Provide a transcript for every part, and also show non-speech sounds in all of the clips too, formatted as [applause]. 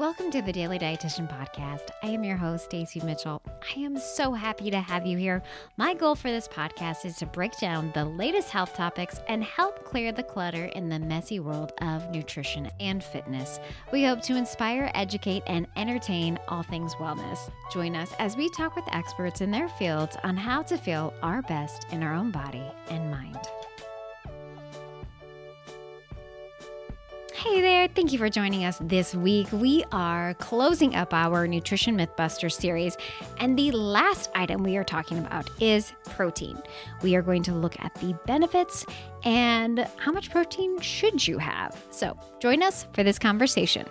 Welcome to the Daily Dietitian Podcast. I am your host, Stacey Mitchell. I am so happy to have you here. My goal for this podcast is to break down the latest health topics and help clear the clutter in the messy world of nutrition and fitness. We hope to inspire, educate, and entertain all things wellness. Join us as we talk with experts in their fields on how to feel our best in our own body and mind. Hey there, thank you for joining us this week. We are closing up our Nutrition Mythbuster series, and the last item we are talking about is protein. We are going to look at the benefits and how much protein should you have. So, join us for this conversation.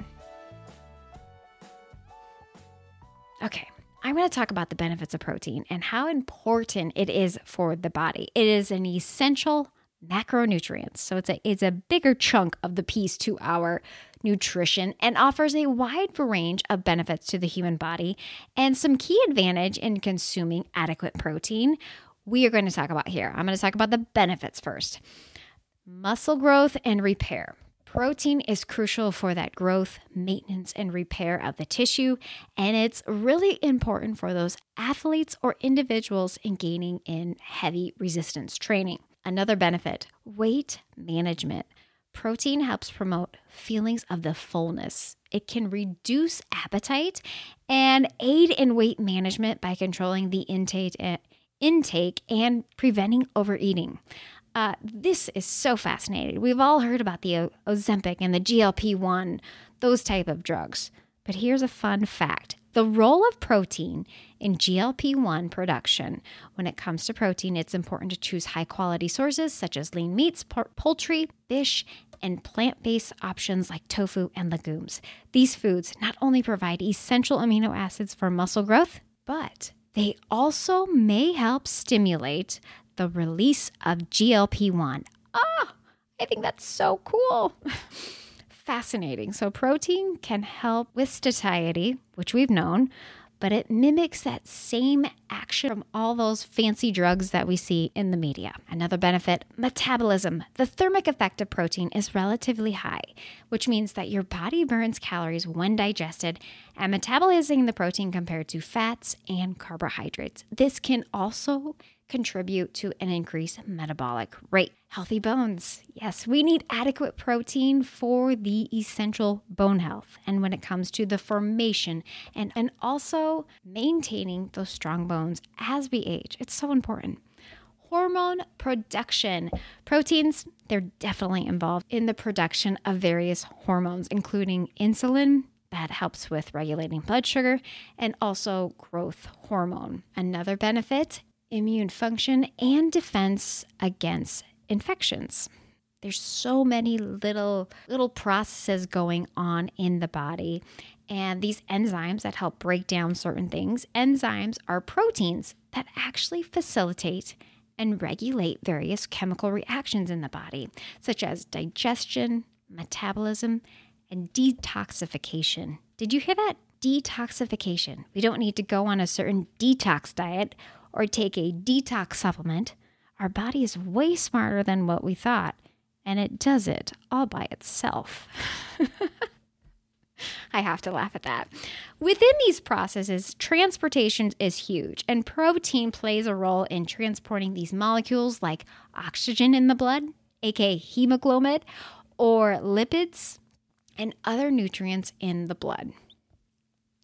Okay, I'm going to talk about the benefits of protein and how important it is for the body. It is an essential macronutrients. So it's a it's a bigger chunk of the piece to our nutrition and offers a wide range of benefits to the human body and some key advantage in consuming adequate protein. We are going to talk about here. I'm going to talk about the benefits first. Muscle growth and repair. Protein is crucial for that growth, maintenance, and repair of the tissue, and it's really important for those athletes or individuals engaging in heavy resistance training. Another benefit weight management. Protein helps promote feelings of the fullness. It can reduce appetite and aid in weight management by controlling the intake, intake and preventing overeating. Uh, this is so fascinating. We've all heard about the Ozempic and the GLP 1, those type of drugs. But here's a fun fact the role of protein in GLP 1 production. When it comes to protein, it's important to choose high quality sources such as lean meats, poultry, fish, and plant based options like tofu and legumes. These foods not only provide essential amino acids for muscle growth, but they also may help stimulate the release of GLP 1. Ah, I think that's so cool. [laughs] fascinating. So, protein can help with satiety, which we've known, but it mimics that same action from all those fancy drugs that we see in the media. Another benefit metabolism. The thermic effect of protein is relatively high, which means that your body burns calories when digested and metabolizing the protein compared to fats and carbohydrates. This can also contribute to an increased metabolic rate. Healthy bones. Yes, we need adequate protein for the essential bone health. And when it comes to the formation and, and also maintaining those strong bones as we age, it's so important. Hormone production. Proteins, they're definitely involved in the production of various hormones, including insulin, that helps with regulating blood sugar and also growth hormone. Another benefit immune function, and defense against infections. There's so many little little processes going on in the body and these enzymes that help break down certain things. Enzymes are proteins that actually facilitate and regulate various chemical reactions in the body, such as digestion, metabolism, and detoxification. Did you hear that? Detoxification. We don't need to go on a certain detox diet or take a detox supplement, our body is way smarter than what we thought, and it does it all by itself. [laughs] I have to laugh at that. Within these processes, transportation is huge, and protein plays a role in transporting these molecules like oxygen in the blood, aka hemoglobin, or lipids, and other nutrients in the blood.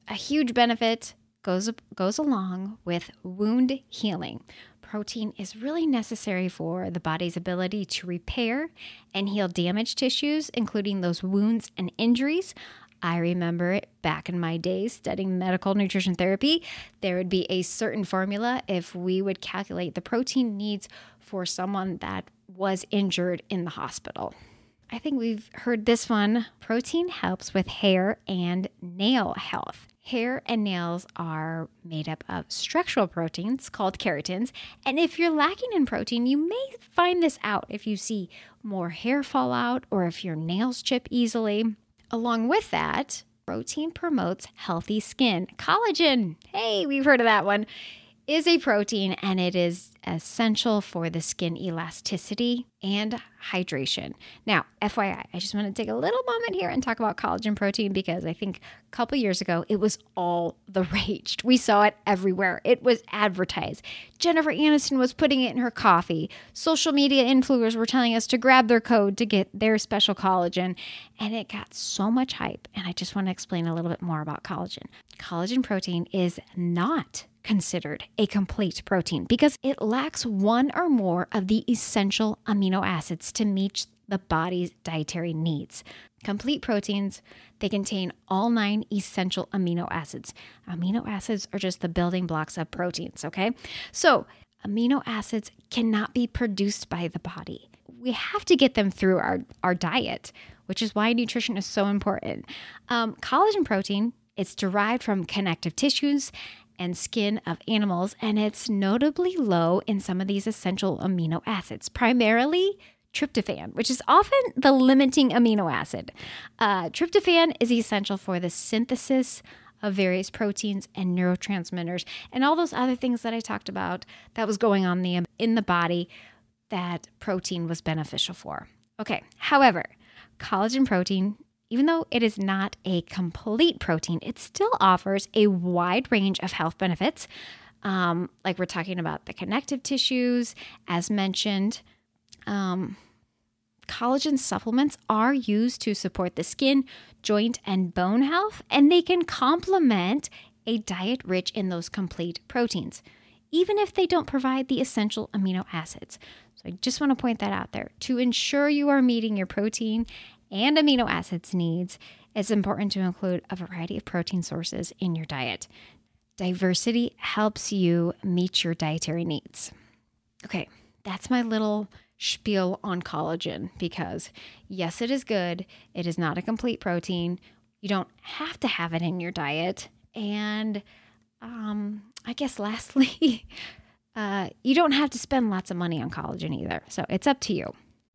A huge benefit goes, goes along with wound healing. Protein is really necessary for the body's ability to repair and heal damaged tissues, including those wounds and injuries. I remember it back in my days studying medical nutrition therapy. There would be a certain formula if we would calculate the protein needs for someone that was injured in the hospital. I think we've heard this one. Protein helps with hair and nail health. Hair and nails are made up of structural proteins called keratins. And if you're lacking in protein, you may find this out if you see more hair fall out or if your nails chip easily. Along with that, protein promotes healthy skin. Collagen, hey, we've heard of that one. is a protein and it is essential for the skin elasticity and hydration. Now, FYI, I just want to take a little moment here and talk about collagen protein because I think a couple years ago it was all the rage. We saw it everywhere. It was advertised. Jennifer Aniston was putting it in her coffee. Social media influencers were telling us to grab their code to get their special collagen, and it got so much hype. And I just want to explain a little bit more about collagen. Collagen protein is not considered a complete protein because it lacks one or more of the essential amino acids to meet the body's dietary needs. Complete proteins, they contain all nine essential amino acids. Amino acids are just the building blocks of proteins, okay? So, amino acids cannot be produced by the body. We have to get them through our, our diet, which is why nutrition is so important. Um, collagen protein, it's derived from connective tissues and skin of animals, and it's notably low in some of these essential amino acids, primarily tryptophan, which is often the limiting amino acid. Uh, tryptophan is essential for the synthesis of various proteins and neurotransmitters and all those other things that I talked about that was going on the, in the body that protein was beneficial for. Okay, however, collagen protein even though it is not a complete protein, it still offers a wide range of health benefits. Um, like we're talking about the connective tissues, as mentioned. Um, collagen supplements are used to support the skin, joint, and bone health, and they can complement a diet rich in those complete proteins, even if they don't provide the essential amino acids. So I just want to point that out there. To ensure you are meeting your protein and amino acids needs, it's important to include a variety of protein sources in your diet. Diversity helps you meet your dietary needs. Okay, that's my little spiel on collagen because, yes, it is good. It is not a complete protein. You don't have to have it in your diet. And um, I guess [laughs] lastly, uh, you don't have to spend lots of money on collagen either. So it's up to you.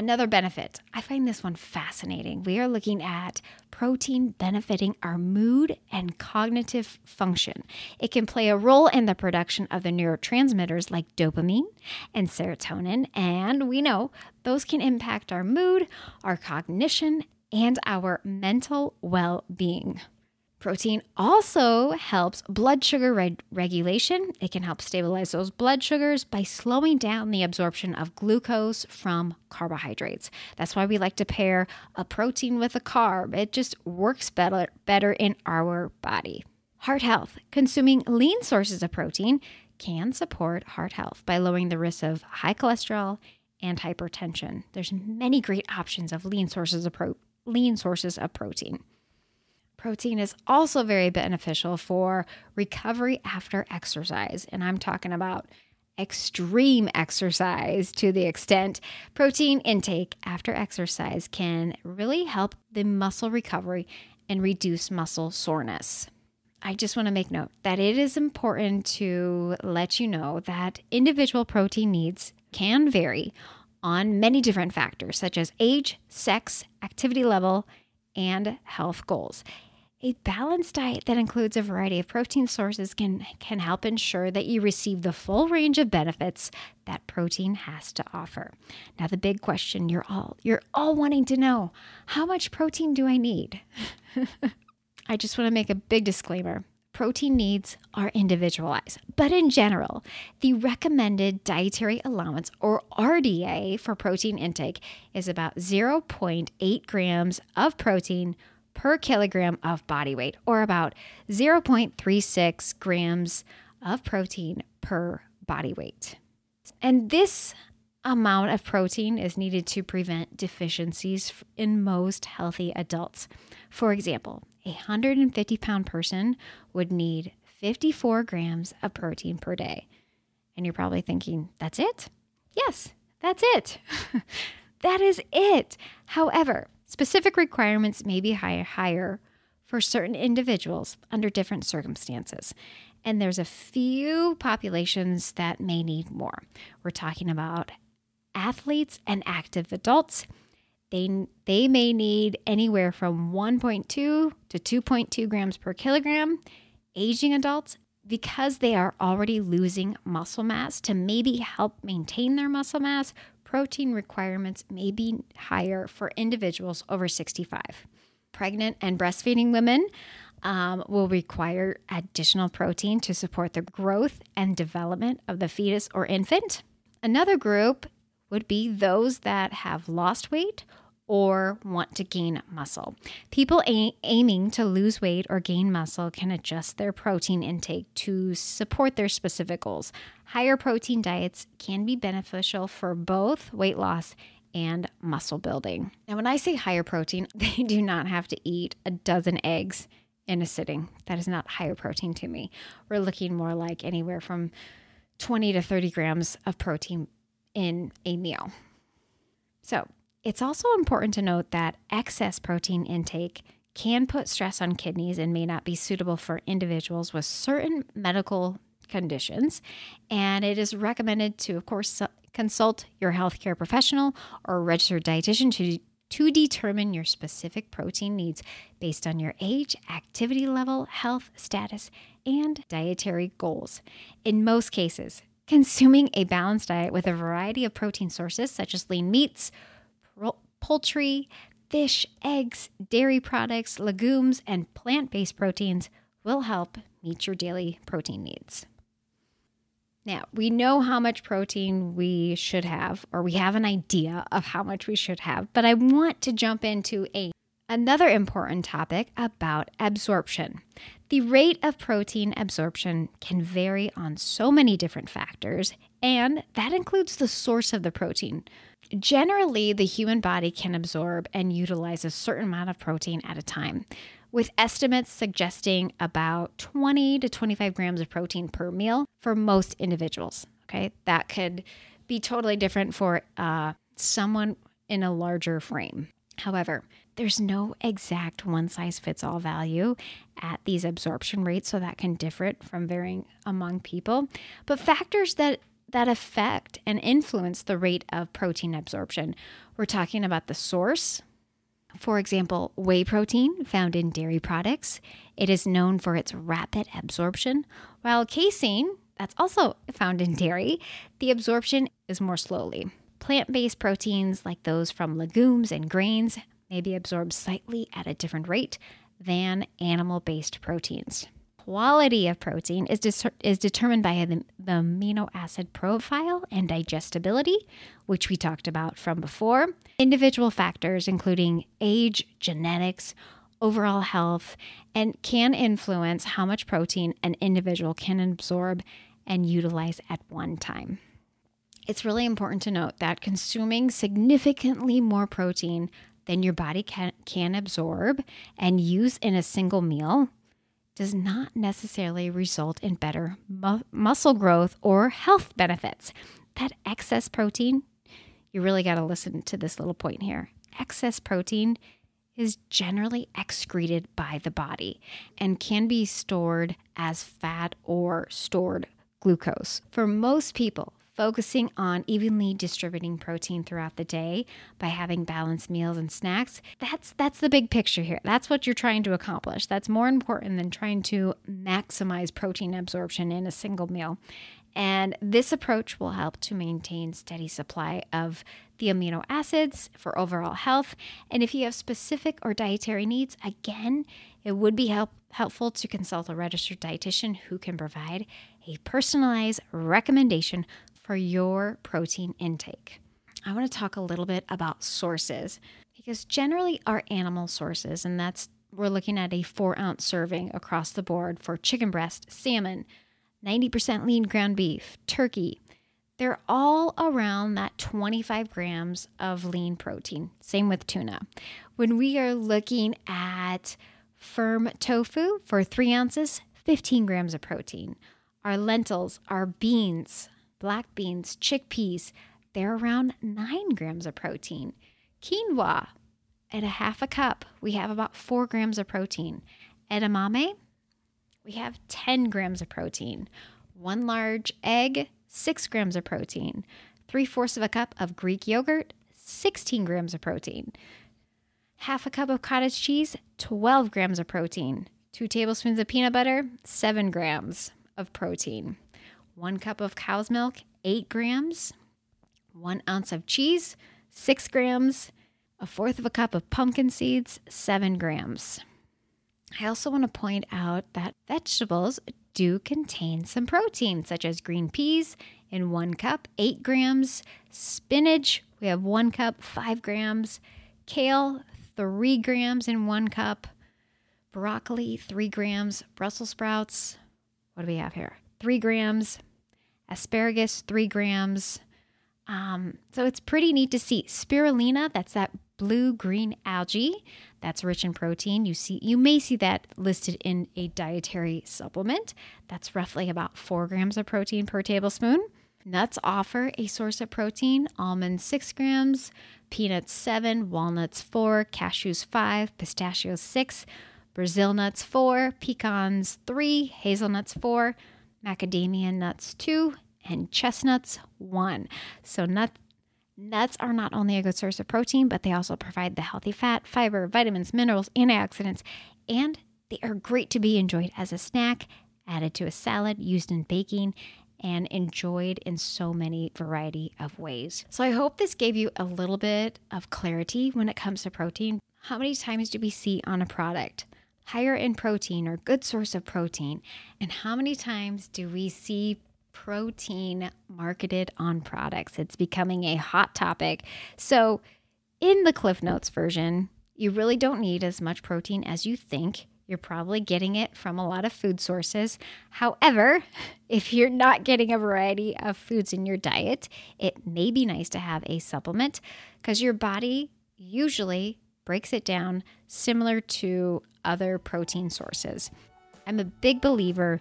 Another benefit, I find this one fascinating. We are looking at protein benefiting our mood and cognitive function. It can play a role in the production of the neurotransmitters like dopamine and serotonin, and we know those can impact our mood, our cognition, and our mental well being. Protein also helps blood sugar reg- regulation. It can help stabilize those blood sugars by slowing down the absorption of glucose from carbohydrates. That's why we like to pair a protein with a carb. It just works better better in our body. Heart health. Consuming lean sources of protein can support heart health by lowering the risk of high cholesterol and hypertension. There's many great options of lean sources of pro- lean sources of protein. Protein is also very beneficial for recovery after exercise. And I'm talking about extreme exercise to the extent protein intake after exercise can really help the muscle recovery and reduce muscle soreness. I just want to make note that it is important to let you know that individual protein needs can vary on many different factors, such as age, sex, activity level, and health goals. A balanced diet that includes a variety of protein sources can, can help ensure that you receive the full range of benefits that protein has to offer. Now the big question you're all you're all wanting to know, how much protein do I need? [laughs] I just want to make a big disclaimer. Protein needs are individualized, but in general, the recommended dietary allowance or RDA for protein intake is about 0.8 grams of protein per kilogram of body weight, or about 0.36 grams of protein per body weight. And this amount of protein is needed to prevent deficiencies in most healthy adults. For example, a 150 pound person would need 54 grams of protein per day. And you're probably thinking, that's it? Yes, that's it. [laughs] that is it. However, specific requirements may be higher, higher for certain individuals under different circumstances. And there's a few populations that may need more. We're talking about athletes and active adults. They, they may need anywhere from 1.2 to 2.2 grams per kilogram. Aging adults, because they are already losing muscle mass, to maybe help maintain their muscle mass, protein requirements may be higher for individuals over 65. Pregnant and breastfeeding women um, will require additional protein to support the growth and development of the fetus or infant. Another group would be those that have lost weight or want to gain muscle. People a- aiming to lose weight or gain muscle can adjust their protein intake to support their specific goals. Higher protein diets can be beneficial for both weight loss and muscle building. Now, when I say higher protein, [laughs] they do not have to eat a dozen eggs in a sitting. That is not higher protein to me. We're looking more like anywhere from 20 to 30 grams of protein in a meal. So, it's also important to note that excess protein intake can put stress on kidneys and may not be suitable for individuals with certain medical conditions. And it is recommended to, of course, consult your healthcare professional or registered dietitian to, to determine your specific protein needs based on your age, activity level, health status, and dietary goals. In most cases, consuming a balanced diet with a variety of protein sources such as lean meats, poultry, fish, eggs, dairy products, legumes, and plant based proteins will help meet your daily protein needs. Now, we know how much protein we should have, or we have an idea of how much we should have, but I want to jump into a another important topic about absorption. The rate of protein absorption can vary on so many different factors, and that includes the source of the protein. Generally, the human body can absorb and utilize a certain amount of protein at a time, with estimates suggesting about 20 to 25 grams of protein per meal for most individuals. Okay, that could be totally different for uh, someone in a larger frame. However, there's no exact one size fits all value at these absorption rates, so that can differ from varying among people. But factors that that affect and influence the rate of protein absorption. We're talking about the source. For example, whey protein found in dairy products. It is known for its rapid absorption, while casein, that's also found in dairy, the absorption is more slowly. Plant based proteins, like those from legumes and grains, may be absorbed slightly at a different rate than animal based proteins quality of protein is, dis- is determined by the, the amino acid profile and digestibility, which we talked about from before. Individual factors, including age, genetics, overall health, and can influence how much protein an individual can absorb and utilize at one time. It's really important to note that consuming significantly more protein than your body can, can absorb and use in a single meal does not necessarily result in better mu- muscle growth or health benefits. That excess protein, you really got to listen to this little point here. Excess protein is generally excreted by the body and can be stored as fat or stored glucose. For most people, focusing on evenly distributing protein throughout the day by having balanced meals and snacks. That's that's the big picture here. That's what you're trying to accomplish. That's more important than trying to maximize protein absorption in a single meal. And this approach will help to maintain steady supply of the amino acids for overall health. And if you have specific or dietary needs again it would be help, helpful to consult a registered dietitian who can provide a personalized recommendation for your protein intake. I want to talk a little bit about sources because generally our animal sources, and that's we're looking at a four ounce serving across the board for chicken breast, salmon, 90% lean ground beef, turkey. They're all around that 25 grams of lean protein. Same with tuna. When we are looking at firm tofu for three ounces, 15 grams of protein. Our lentils, our beans, black beans, chickpeas, they're around 9 grams of protein. Quinoa, at a half a cup, we have about 4 grams of protein. Edamame, we have 10 grams of protein. One large egg, 6 grams of protein. Three fourths of a cup of Greek yogurt, 16 grams of protein. Half a cup of cottage cheese, 12 grams of protein. Two tablespoons of peanut butter, 7 grams of protein. One cup of cow's milk, 8 grams. One ounce of cheese, 6 grams. A fourth of a cup of pumpkin seeds, 7 grams. I also want to point out that vegetables do contain some protein, such as green peas in one cup, 8 grams, spinach, we have one cup, 5 grams, kale, 3 grams in one cup, broccoli, 3 grams, Brussels sprouts, what do we have here? 3 grams, asparagus, 3 grams. Um, so it's pretty neat to see. Spirulina, that's that blue green algae that's rich in protein. You see you may see that listed in a dietary supplement. That's roughly about 4 grams of protein per tablespoon. Nuts offer a source of protein. Almonds 6 grams, peanuts 7, walnuts 4, cashews 5, pistachios 6, Brazil nuts 4, pecans 3, hazelnuts 4, macadamia nuts 2, and chestnuts 1. So nut, nuts are not only a good source of protein, but they also provide the healthy fat, fiber, vitamins, minerals, antioxidants, and they are great to be enjoyed as a snack, added to a salad, used in baking, and enjoyed in so many variety of ways. So I hope this gave you a little bit of clarity when it comes to protein. How many times do we see on a product higher in protein or good source of protein? And how many times do we see protein marketed on products? It's becoming a hot topic. So in the Cliff Notes version, you really don't need as much protein as you think. You're probably getting it from a lot of food sources. However, [laughs] if you're not getting a variety of foods in your diet, it may be nice to have a supplement because your body usually breaks it down similar to other protein sources. I'm a big believer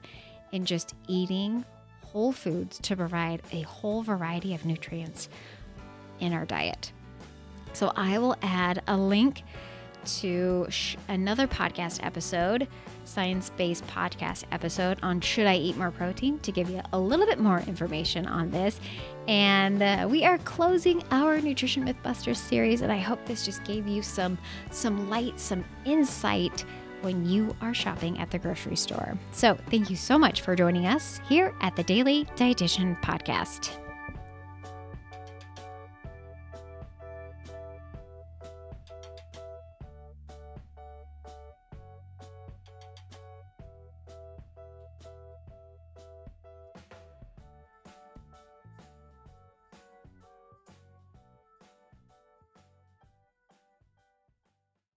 in just eating whole foods to provide a whole variety of nutrients in our diet. So I will add a link to sh- another podcast episode, science based podcast episode on should I eat more protein to give you a little bit more information on this. And uh, we are closing our Nutrition Mythbusters series, and I hope this just gave you some some light, some insight when you are shopping at the grocery store. So, thank you so much for joining us here at the Daily Dietitian Podcast.